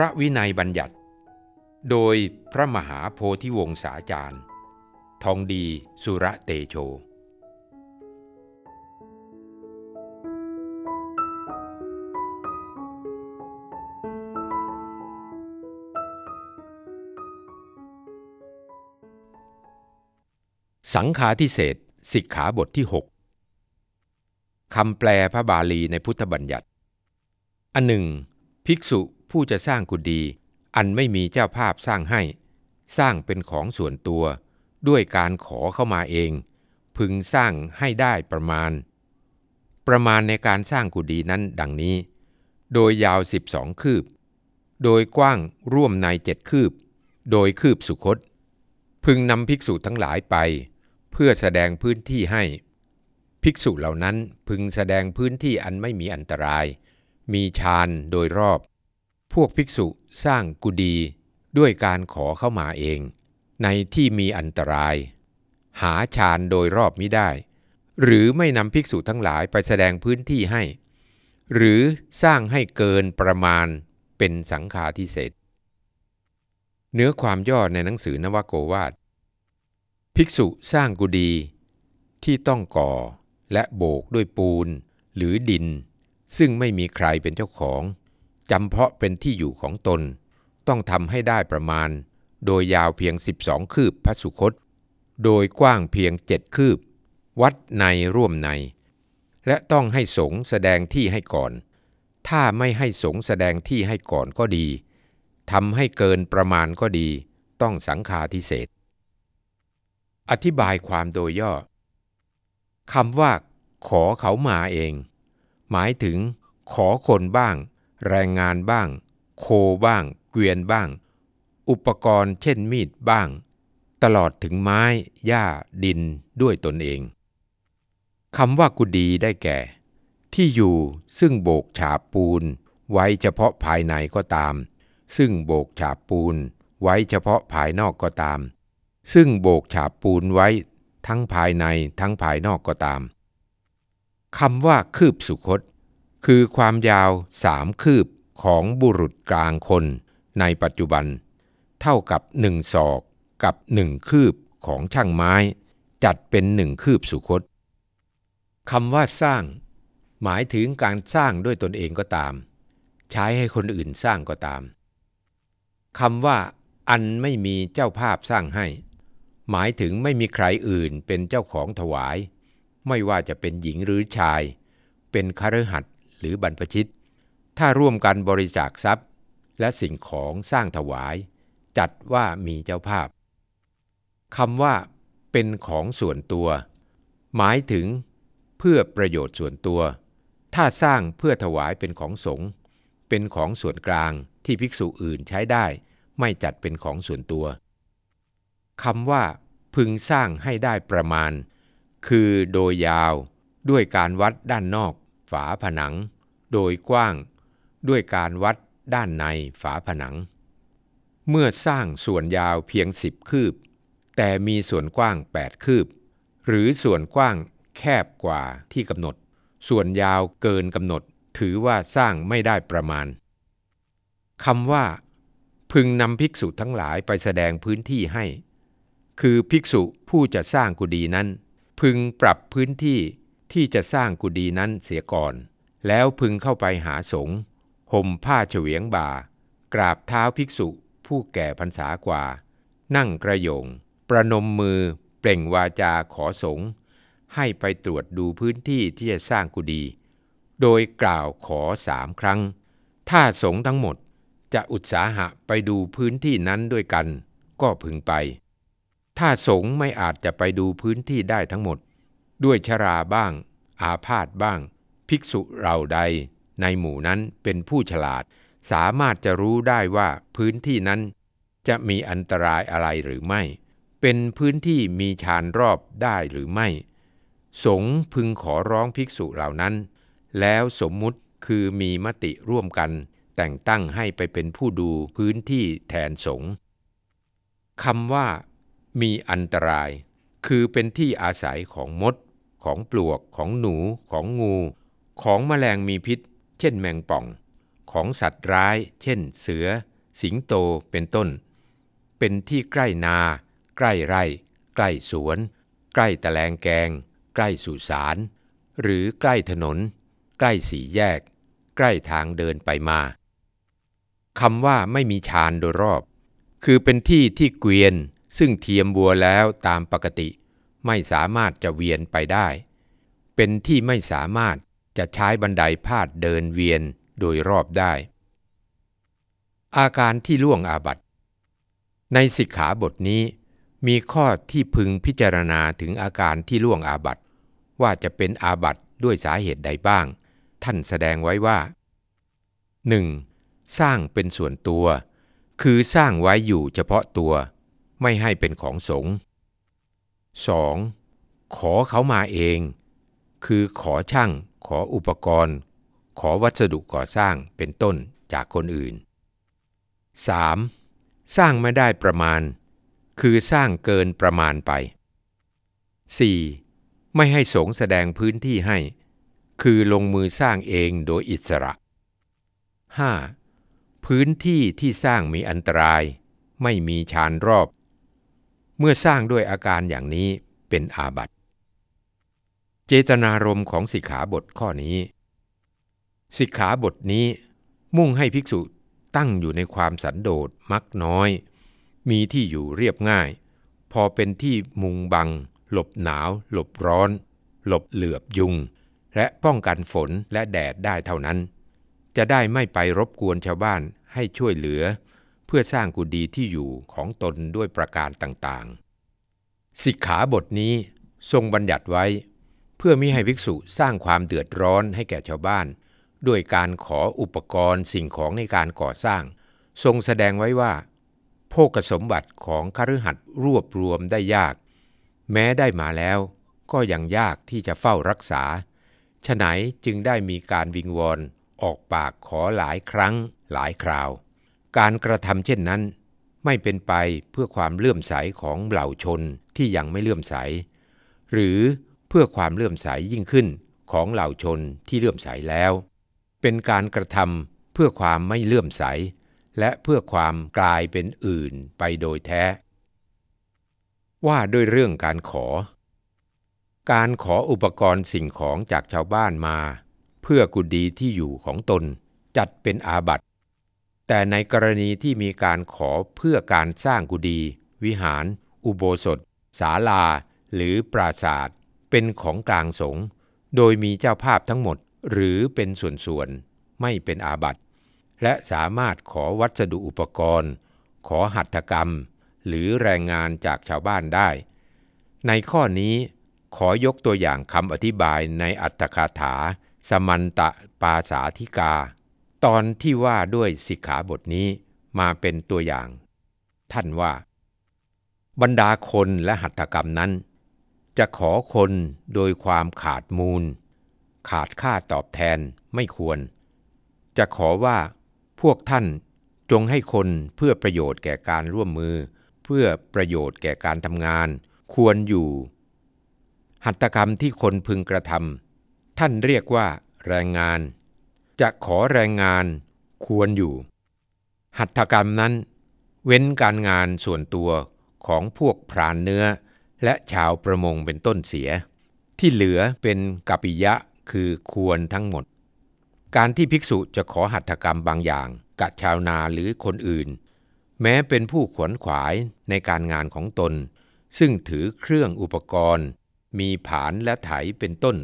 ระวินัยบัญญัติ โดยพระมหาโพธิวงศาจารย์ ทองดีสุระเตโชสังฆาทิเศษสิกขาบทที่ 6คำแปลพระบาลีในพุทธบัญญัติ อันหนึ่ง ภิกษุ ผู้จะสร้างกุฏิอันไม่มีเจ้าภาพสร้างให้ สร้างเป็นของส่วนตัว ด้วยการขอเข้ามาเอง พึงสร้างให้ได้ประมาณ ประมาณในการสร้างกุฏินั้นดังนี้ โดยยาว 12 คืบ โดยกว้างร่วมในเจ็ดคืบ โดยคืบสุคต พึงนำภิกษุทั้งหลายไป เพื่อแสดงพื้นที่ให้ ภิกษุเหล่านั้นพึงแสดงพื้นที่อันไม่มีอันตราย มีฌานโดยรอบ พวกภิกษุสร้างกุฏิด้วยการขอเข้ามาเอง ในที่มีอันตราย หาฌานโดยรอบไมิได้ หรือไม่นำภิกษุทั้งหลายไปแสดงพื้นที่ให้ หรือสร้างให้เกินประมาณเป็นสังฆาทิเศษเนื้อความย่อในหนังสือนวโกวาท ภิกษุสร้างกุฏิที่ต้องก่อและโบกด้วยปูนหรือดิน ซึ่งไม่มีใครเป็นเจ้าของ จำเพาะเป็นที่อยู่ของตน ต้องทำให้ได้ประมาณ โดยยาวเพียง 12 คืบพระสุคต โดยกว้างเพียงเจ็ดคืบ วัดในร่วมใน และต้องให้สงแสดงที่ให้ก่อน ถ้าไม่ให้สงแสดงที่ให้ก่อนก็ดีทำให้เกินประมาณก็ดี ต้องสังฆาทิเศษ อธิบายความโดยย่อคำว่า ขอเขามาเอง หมายถึงขอคนบ้าง แรงงานบ้าง โคบ้าง เกวียนบ้าง อุปกรณ์เช่นมีดบ้าง ตลอดถึงไม้ หญ้า ดินด้วยตนเองคำว่ากุดีได้แก่ ที่อยู่ซึ่งโบกฉาบปูน ไว้เฉพาะภายในก็ตาม ซึ่งโบกฉาบปูน ไว้เฉพาะภายนอกก็ตาม ซึ่งโบกฉาบปูนไว้ทั้งภายในทั้งภายนอกก็ตามคำว่าคืบสุคต คือความยาวสามคืบของบุรุษกลางคนในปัจจุบัน เท่ากับหนึ่งศอกกับหนึ่งคืบของช่างไม้ จัดเป็นหนึ่งคืบสุคตคำว่าสร้าง หมายถึงการสร้างด้วยตนเองก็ตาม ใช้ให้คนอื่นสร้างก็ตามคำว่า อันไม่มีเจ้าภาพสร้างให้ หมายถึงไม่มีใครอื่นเป็นเจ้าของถวาย ไม่ว่าจะเป็นหญิงหรือชาย เป็นคฤหัสถ์ หรือบรรพชิต ถ้าร่วมกันบริจาคทรัพย์ และสิ่งของสร้างถวาย จัดว่ามีเจ้าภาพคำว่า เป็นของส่วนตัว หมายถึง เพื่อประโยชน์ส่วนตัว ถ้าสร้างเพื่อถวายเป็นของสงฆ์เป็นของส่วนกลางที่ภิกษุอื่นใช้ได้ ไม่จัดเป็นของส่วนตัวคำว่า พึงสร้างให้ได้ประมาณ คือโดยยาวด้วยการวัดด้านนอก ฝาผนัง โดยกว้าง ด้วยการวัดด้านในฝาผนัง เมื่อสร้างส่วนยาวเพียงสิบคืบ แต่มีส่วนกว้าง 8 คืบ หรือส่วนกว้างแคบกว่าที่กำหนด ส่วนยาวเกินกำหนดถือว่าสร้างไม่ได้ประมาณคำว่า พึงนำภิกษุทั้งหลายไปแสดงพื้นที่ให้ คือภิกษุผู้จะสร้างกุฏินั้น พึงปรับพื้นที่ ที่จะสร้างกุฏินั้นเสียก่อน แล้วพึงเข้าไปหาสงฆ์ห่มผ้าเฉวียงบ่า กราบเท้าภิกษุผู้แก่พรรษากว่า นั่งกระโยง ประนมมือเปล่งวาจาขอสงฆ์ให้ไปตรวจดูพื้นที่ที่จะสร้างกุฏิโดยกล่าวขอสามครั้ง ถ้าสงฆ์ทั้งหมดจะอุตสาหะไปดูพื้นที่นั้นด้วยกัน ก็พึงไป ถ้าสงฆ์ไม่อาจจะไปดูพื้นที่ได้ทั้งหมด ด้วยชราบ้าง อาพาธบ้าง ภิกษุเราใด ในหมู่นั้นเป็นผู้ฉลาด สามารถจะรู้ได้ว่าพื้นที่นั้นจะมีอันตรายอะไรหรือไม่ เป็นพื้นที่มีชานรอบได้หรือไม่ สงพึงขอร้องภิกษุเหล่านั้น แล้วสมมุติคือมีมติร่วมกัน แต่งตั้งให้ไปเป็นผู้ดูพื้นที่แทนสงคำว่า มีอันตราย คือเป็นที่อาศัยของมด ของปลวก ของหนู ของงู ของแมลงมีพิษ เช่นแมงป่อง ของสัตว์ร้าย เช่น เสือ สิงโต เป็นต้น เป็นที่ใกล้นา ใกล้ไร่ ใกล้สวน ใกล้ตะแลงแกง ใกล้สุสาน หรือใกล้ถนน ใกล้สี่แยก ใกล้ทางเดินไปมาคำว่าไม่มีชานโดยรอบ คือเป็นที่ที่เกวียนซึ่งเทียมบัวแล้วตามปกติ ไม่สามารถจะเวียนไปได้ เป็นที่ไม่สามารถจะใช้บันไดพาดเดินเวียนโดยรอบได้ อาการที่ล่วงอาบัตในสิกขาบทนี้ มีข้อที่พึงพิจารณาถึงอาการที่ล่วงอาบัตว่าจะเป็นอาบัตด้วยสาเหตุใดบ้าง ท่านแสดงไว้ว่า 1. สร้างเป็นส่วนตัว คือสร้างไว้อยู่เฉพาะตัว ไม่ให้เป็นของสงฆ์ 2. ขอเขามาเอง คือขอช่าง ขออุปกรณ์ ขอวัสดุก่อสร้างเป็นต้นจากคนอื่น 3. สร้างไม่ได้ประมาณ คือสร้างเกินประมาณไป 4. ไม่ให้สงแสดงพื้นที่ให้ คือลงมือสร้างเองโดยอิสระ 5. พื้นที่ที่สร้างมีอันตราย ไม่มีชานรอบ เมื่อสร้างด้วยอาการอย่างนี้เป็นอาบัติ เจตนารมณ์ของสิกขาบทข้อนี้ สิกขาบทนี้มุ่งให้ภิกษุตั้งอยู่ในความสันโดษมักน้อย มีที่อยู่เรียบง่าย พอเป็นที่มุงบัง หลบหนาว หลบร้อน หลบเหลือบยุง และป้องกันฝนและแดดได้เท่านั้น จะได้ไม่ไปรบกวนชาวบ้านให้ช่วยเหลือ พื่อสร้างกุฏิที่อยู่ของตนด้วยประการต่างๆ สิกขาบทนี้ทรงบัญญัติไว้ เพื่อมิให้ภิกษุสร้างความเดือดร้อนให้แก่ชาวบ้าน ด้วยการขออุปกรณ์สิ่งของในการก่อสร้าง ทรงแสดงไว้ว่าโภกสมบัติของคฤหัสถ์รวบรวมได้ยาก แม้ได้มาแล้วก็ยังยากที่จะเฝ้ารักษาฉะไหนจึงได้มีการวิงวอนออกปากขอหลายครั้งหลายคราว การกระทำเช่นนั้น ไม่เป็นไปเพื่อความเลื่อมใสของเหล่าชนที่ยังไม่เลื่อมใส หรือเพื่อความเลื่อมใสยิ่งขึ้นของเหล่าชนที่เลื่อมใสแล้ว เป็นการกระทำเพื่อความไม่เลื่อมใส และเพื่อความกลายเป็นอื่นไปโดยแท้ ว่าด้วยเรื่องการขอ การขออุปกรณ์สิ่งของจากชาวบ้านมา เพื่อกุดีที่อยู่ของตนจัดเป็นอาบัติ แต่ในกรณีที่มีการขอเพื่อการสร้างกุดีวิหาร อุโบสถศาลา หรือปราสาทเป็นของกลางสงฆ์โดยมีเจ้าภาพทั้งหมดหรือเป็นส่วนๆ ไม่เป็นอาบัติ และสามารถขอวัสดุอุปกรณ์ ขอหัตถกรรม หรือแรงงานจากชาวบ้านได้ ในข้อนี้ขอยกตัวอย่างคำอธิบายในอัตถคาถา สมันตะปาสาธิกา ตอนที่ว่าด้วยสิกขาบทนี้มาเป็นตัวอย่าง ท่านว่า บรรดาคนและหัตถกรรมนั้น จะขอคนโดยความขาดมูล ขาดค่าตอบแทนไม่ควร จะขอว่าพวกท่านจงให้คนเพื่อประโยชน์แก่การร่วมมือ เพื่อประโยชน์แก่การทำงาน ควรอยู่ หัตถกรรมที่คนพึงกระทำท่านเรียกว่าแรงงาน จะขอแรงงานควรอยู่ หัตถกรรมนั้น เว้นการงานส่วนตัวของพวกพรานเนื้อ และชาวประมงเป็นต้นเสีย ที่เหลือเป็นกัปิยะคือควรทั้งหมด การที่ภิกษุจะขอหัตถกรรมบางอย่างกับชาวนาหรือคนอื่น แม้เป็นผู้ขวนขวายในการงานของตน ซึ่งถือเครื่องอุปกรณ์ มีผานและไถเป็นต้น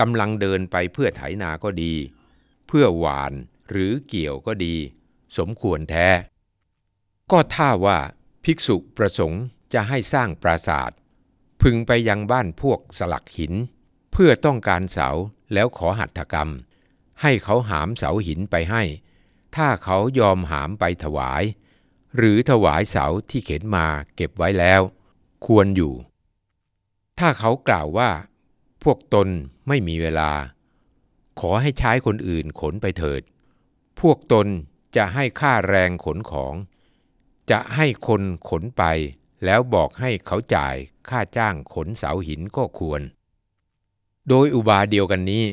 กำลังเดินไปเพื่อไถนาก็ดี เพื่อหวานหรือเกี่ยวก็ดี สมควรแท้ ก็ถ้าว่าภิกษุประสงค์จะให้สร้างปราสาท พึงไปยังบ้านพวกสลักหิน เพื่อต้องการเสาแล้วขอหัตถกรรม ให้เขาหามเสาหินไปให้ ถ้าเขายอมหามไปถวาย หรือถวายเสาที่เข็นมาเก็บไว้แล้ว ควรอยู่ ถ้าเขากล่าวว่า พวกตนไม่มีเวลา ขอให้ใช้คนอื่นขนไปเถิด พวกตนจะให้ค่าแรงขนของ จะให้คนขนไป แล้วบอกให้เขาจ่ายค่าจ้างขนเสาหินก็ควร โดยอุบาเดียวกันนี้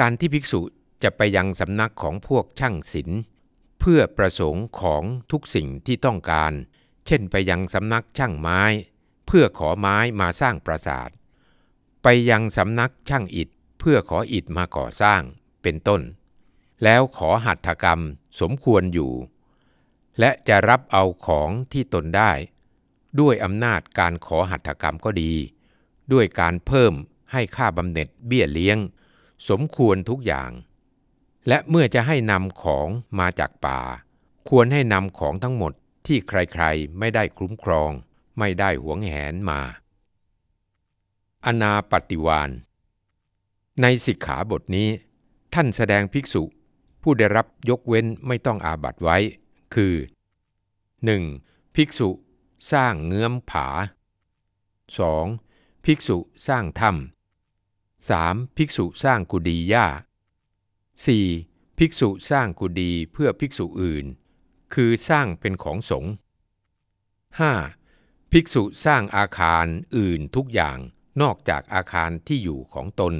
การที่ภิกษุจะไปยังสำนักของพวกช่างศิลป์เพื่อประสงค์ของทุกสิ่งที่ต้องการ เช่นไปยังสำนักช่างไม้ เพื่อขอไม้มาสร้างปราสาท ไปยังสำนักช่างอิฐ เพื่อขออิฐมาก่อสร้างเป็นต้น แล้วขอหัตถกรรมสมควรอยู่ และจะรับเอาของที่ตนได้ ด้วยอำนาจการขอหัตถกรรมก็ดี ด้วยการเพิ่มให้ค่าบำเหน็จเบี้ยเลี้ยง สมควรทุกอย่าง และเมื่อจะให้นำของมาจากป่า ควรให้นำของทั้งหมดที่ใครๆ ไม่ได้คุ้มครอง ไม่ได้หวงแหนมา อนาปฏิวาน ในสิกขาบทนี้ ท่านแสดงภิกษุผู้ได้รับยกเว้นไม่ต้องอาบัตไว้ คือ 1. ภิกษุสร้างเงื้อมผา 2. ภิกษุสร้างถ้ำ 3. ภิกษุสร้างกุฏิหญ้า 4. ภิกษุสร้างกุฏิเพื่อภิกษุอื่น คือสร้างเป็นของสงฆ์ 5. ภิกษุสร้างอาคารอื่นทุกอย่างนอกจากอาคารที่อยู่ของตน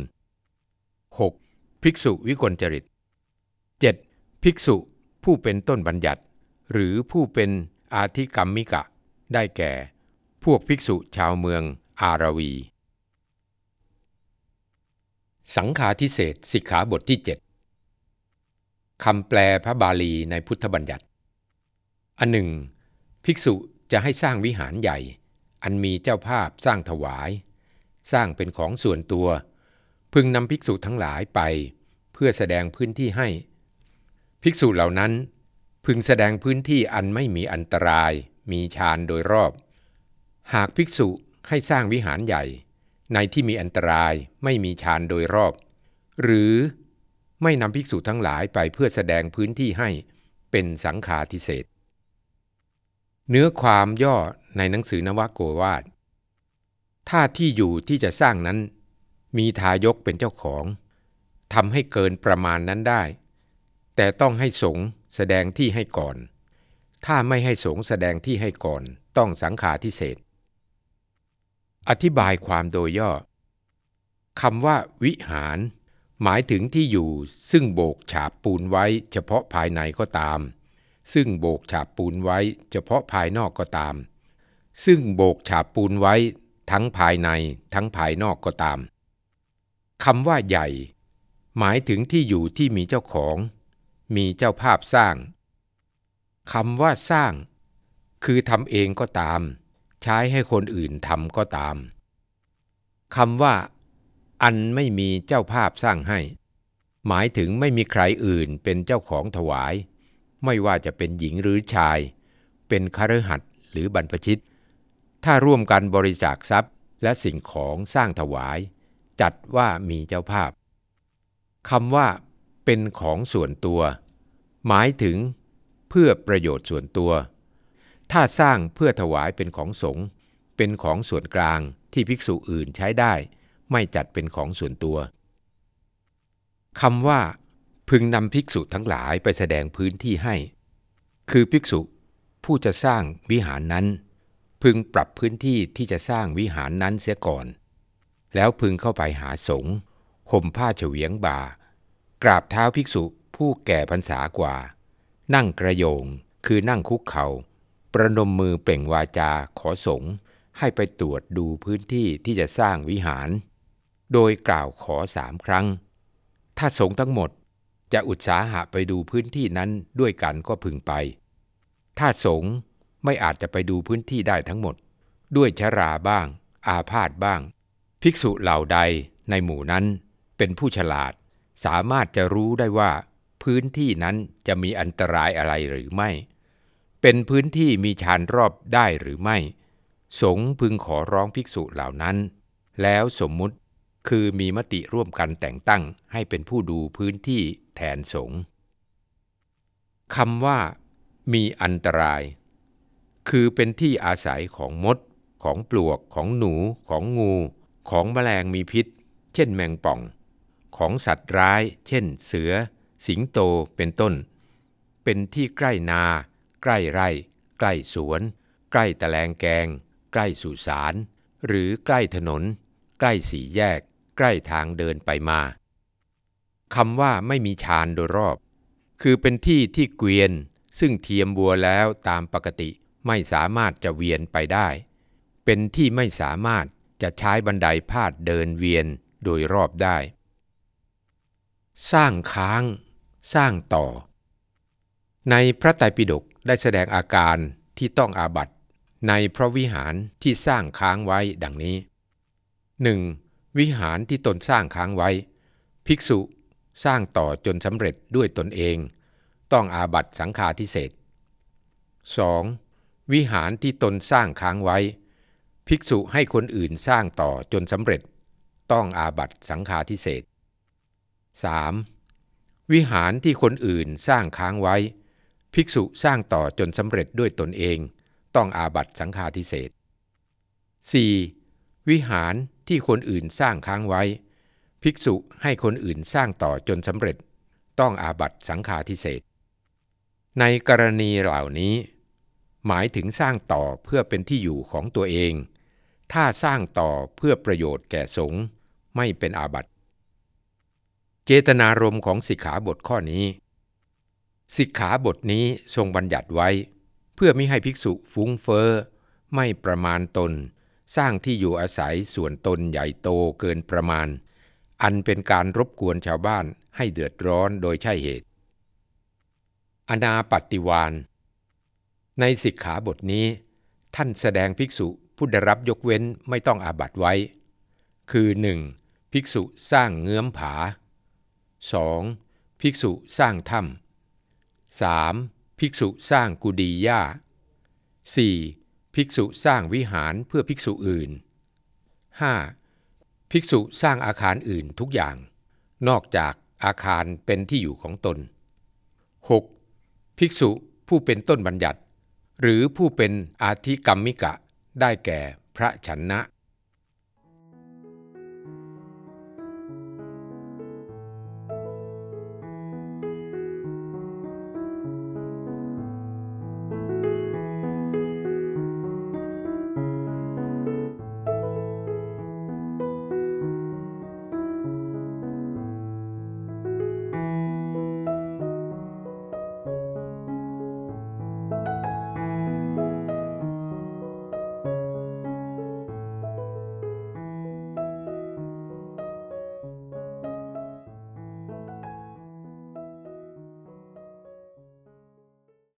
6. ภิกษุวิกลจริต 7. ภิกษุผู้เป็นต้นบัญญัติ หรือผู้เป็นอาธิกรรมิกะ ได้แก่ พวกภิกษุชาวเมืองอาราวี สังขาทิเศษสิกขาบทที่ 7คำแปลพระบาลีในพุทธบัญญัติ อันหนึ่ง ภิกษุจะให้สร้างวิหารใหญ่ อันมีเจ้าภาพสร้างถวาย สร้างเป็นของส่วนตัว พึงนำภิกษุทั้งหลายไป เพื่อแสดงพื้นที่ให้ ภิกษุเหล่านั้น พึงแสดงพื้นที่อันไม่มีอันตราย มีฌานโดยรอบ หากภิกษุให้สร้างวิหารใหญ่ ในที่มีอันตรายไม่มีฌานโดยรอบ หรือไม่นำภิกษุทั้งหลายไปเพื่อแสดงพื้นที่ให้เป็นสังฆาทิเศษเนื้อความย่อในหนังสือนวโกวาทถ้าที่อยู่ที่จะสร้างนั้น มีทายกเป็นเจ้าของทำให้เกินประมาณนั้นได้ แต่ต้องให้สงแสดงที่ให้ก่อน ถ้าไม่ให้สงแสดงที่ให้ก่อน ต้องสังฆาทิเศษ อธิบายความโดยย่อคำว่าวิหาร หมายถึงที่อยู่ซึ่งโบกฉาบปูนไว้เฉพาะภายในก็ตาม ซึ่งโบกฉาบปูนไว้เฉพาะภายนอกก็ตาม ซึ่งโบกฉาบปูนไว้ทั้งภายในทั้งภายนอกก็ตาม คำว่าใหญ่ หมายถึงที่อยู่ที่มีเจ้าของ มีเจ้าภาพสร้างคำว่าสร้าง คือทำเองก็ตาม ใช้ให้คนอื่นทำก็ตามคำว่า อันไม่มีเจ้าภาพสร้างให้ หมายถึงไม่มีใครอื่นเป็นเจ้าของถวาย ไม่ว่าจะเป็นหญิงหรือชาย เป็นคฤหัสถ์หรือบรรพชิต ถ้าร่วมกันบริจาคทรัพย์และสิ่งของสร้างถวาย จัดว่ามีเจ้าภาพคำว่าเป็นของส่วนตัว หมายถึงเพื่อประโยชน์ส่วนตัว ถ้าสร้างเพื่อถวายเป็นของสงฆ์เป็นของส่วนกลางที่ภิกษุอื่นใช้ได้ ไม่จัดเป็นของส่วนตัวคำว่า พึงนำภิกษุทั้งหลายไปแสดงพื้นที่ให้ คือภิกษุผู้จะสร้างวิหารนั้น พึงปรับพื้นที่ที่จะสร้างวิหารนั้นเสียก่อน แล้วพึงเข้าไปหาสงฆ์ห่มผ้าเฉวียงบ่า กราบเท้าภิกษุผู้แก่พรรษากว่า นั่งกระโยงคือนั่งคุกเขา่า ประนมมือเปล่งวาจาขอสงฆ์ให้ไปตรวจดูพื้นที่ที่จะสร้างวิหาร โดยกล่าวขอสามครั้ง ถ้าสงฆ์ทั้งหมดจะอุตสาหะไปดูพื้นที่นั้นด้วยกันก็พึงไป ถ้าสงฆ์ไม่อาจจะไปดูพื้นที่ได้ทั้งหมด ด้วยชราบ้าง อาพาธบ้าง ภิกษุเหล่าใดในหมู่นั้นเป็นผู้ฉลาด สามารถจะรู้ได้ว่า พื้นที่นั้นจะมีอันตรายอะไรหรือไม่ เป็นพื้นที่มีชานรอบได้หรือไม่ สงพึงขอร้องภิกษุเหล่านั้น แล้วสมมุติคือมีมติร่วมกันแต่งตั้งให้เป็นผู้ดูพื้นที่แทนสงคำว่า มีอันตราย คือเป็นที่อาศัยของมด ของปลวกของหนูของงู ของแมลงมีพิษ เช่นแมงป่อง ของสัตว์ร้าย เช่น เสือ สิงโตเป็นต้น เป็นที่ใกล้นา ใกล้ไร่ ใกล้สวน ใกล้ตะแลงแกง ใกล้สุสาน หรือใกล้ถนน ใกล้สี่แยก ใกล้ทางเดินไปมาคำว่าไม่มีชานโดยรอบ คือเป็นที่ที่เกวียน ซึ่งเทียมบัวแล้วตามปกติไม่สามารถจะเวียนไปได้ เป็นที่ไม่สามารถ จะใช้บันไดพาดเดินเวียนโดยรอบได้ สร้างค้าง สร้างต่อ ในพระไตรปิฎกได้แสดงอาการที่ต้องอาบัตในพระวิหารที่สร้างค้างไว้ดังนี้ 1. วิหารที่ตนสร้างค้างไว้ ภิกษุสร้างต่อจนสำเร็จด้วยตนเอง ต้องอาบัตสังฆาทิเศษ 2. วิหารที่ตนสร้างค้างไว้ ภิกษุให้คนอื่นสร้างต่อจนสำเร็จต้องอาบัตสังฆาทิเศษ 3. วิหารที่คนอื่นสร้างค้างไว้ ภิกษุสร้างต่อจนสำเร็จด้วยตนเอง ต้องอาบัตสังฆาทิเศษ 4. วิหารที่คนอื่นสร้างค้างไว้ ภิกษุให้คนอื่นสร้างต่อจนสำเร็จ ต้องอาบัตสังฆาทิเศษ ในกรณีเหล่านี้ หมายถึงสร้างต่อเพื่อเป็นที่อยู่ของตัวเอง ถ้าสร้างต่อเพื่อประโยชน์แก่สงฆ์ไม่เป็นอาบัติ เจตนารมณ์ของสิกขาบทข้อนี้ สิกขาบทนี้ทรงบัญญัติไว้ เพื่อไม่ให้ภิกษุฟุ้งเฟอ้อไม่ประมาณตน สร้างที่อยู่อาศัยส่วนตนใหญ่โตเกินประมาณ อันเป็นการรบกวนชาวบ้านให้เดือดร้อนโดยใช่เหตุ อนาปฏิวานในสิกขาบทนี้ ท่านแสดงภิกษุ ผู้ได้รับยกเว้นไม่ต้องอาบัตไว้ คือ 1. ภิกษุสร้างเงื้อมผา 2. ภิกษุสร้างถ้ำ 3. ภิกษุสร้างกุดีหญ้า 4. ภิกษุสร้างวิหารเพื่อภิกษุอื่น 5. ภิกษุสร้างอาคารอื่นทุกอย่าง นอกจากอาคารเป็นที่อยู่ของตน 6. ภิกษุผู้เป็นต้นบัญญัติ หรือผู้เป็นอาธิกรรมิกะ ได้แก่พระชนะ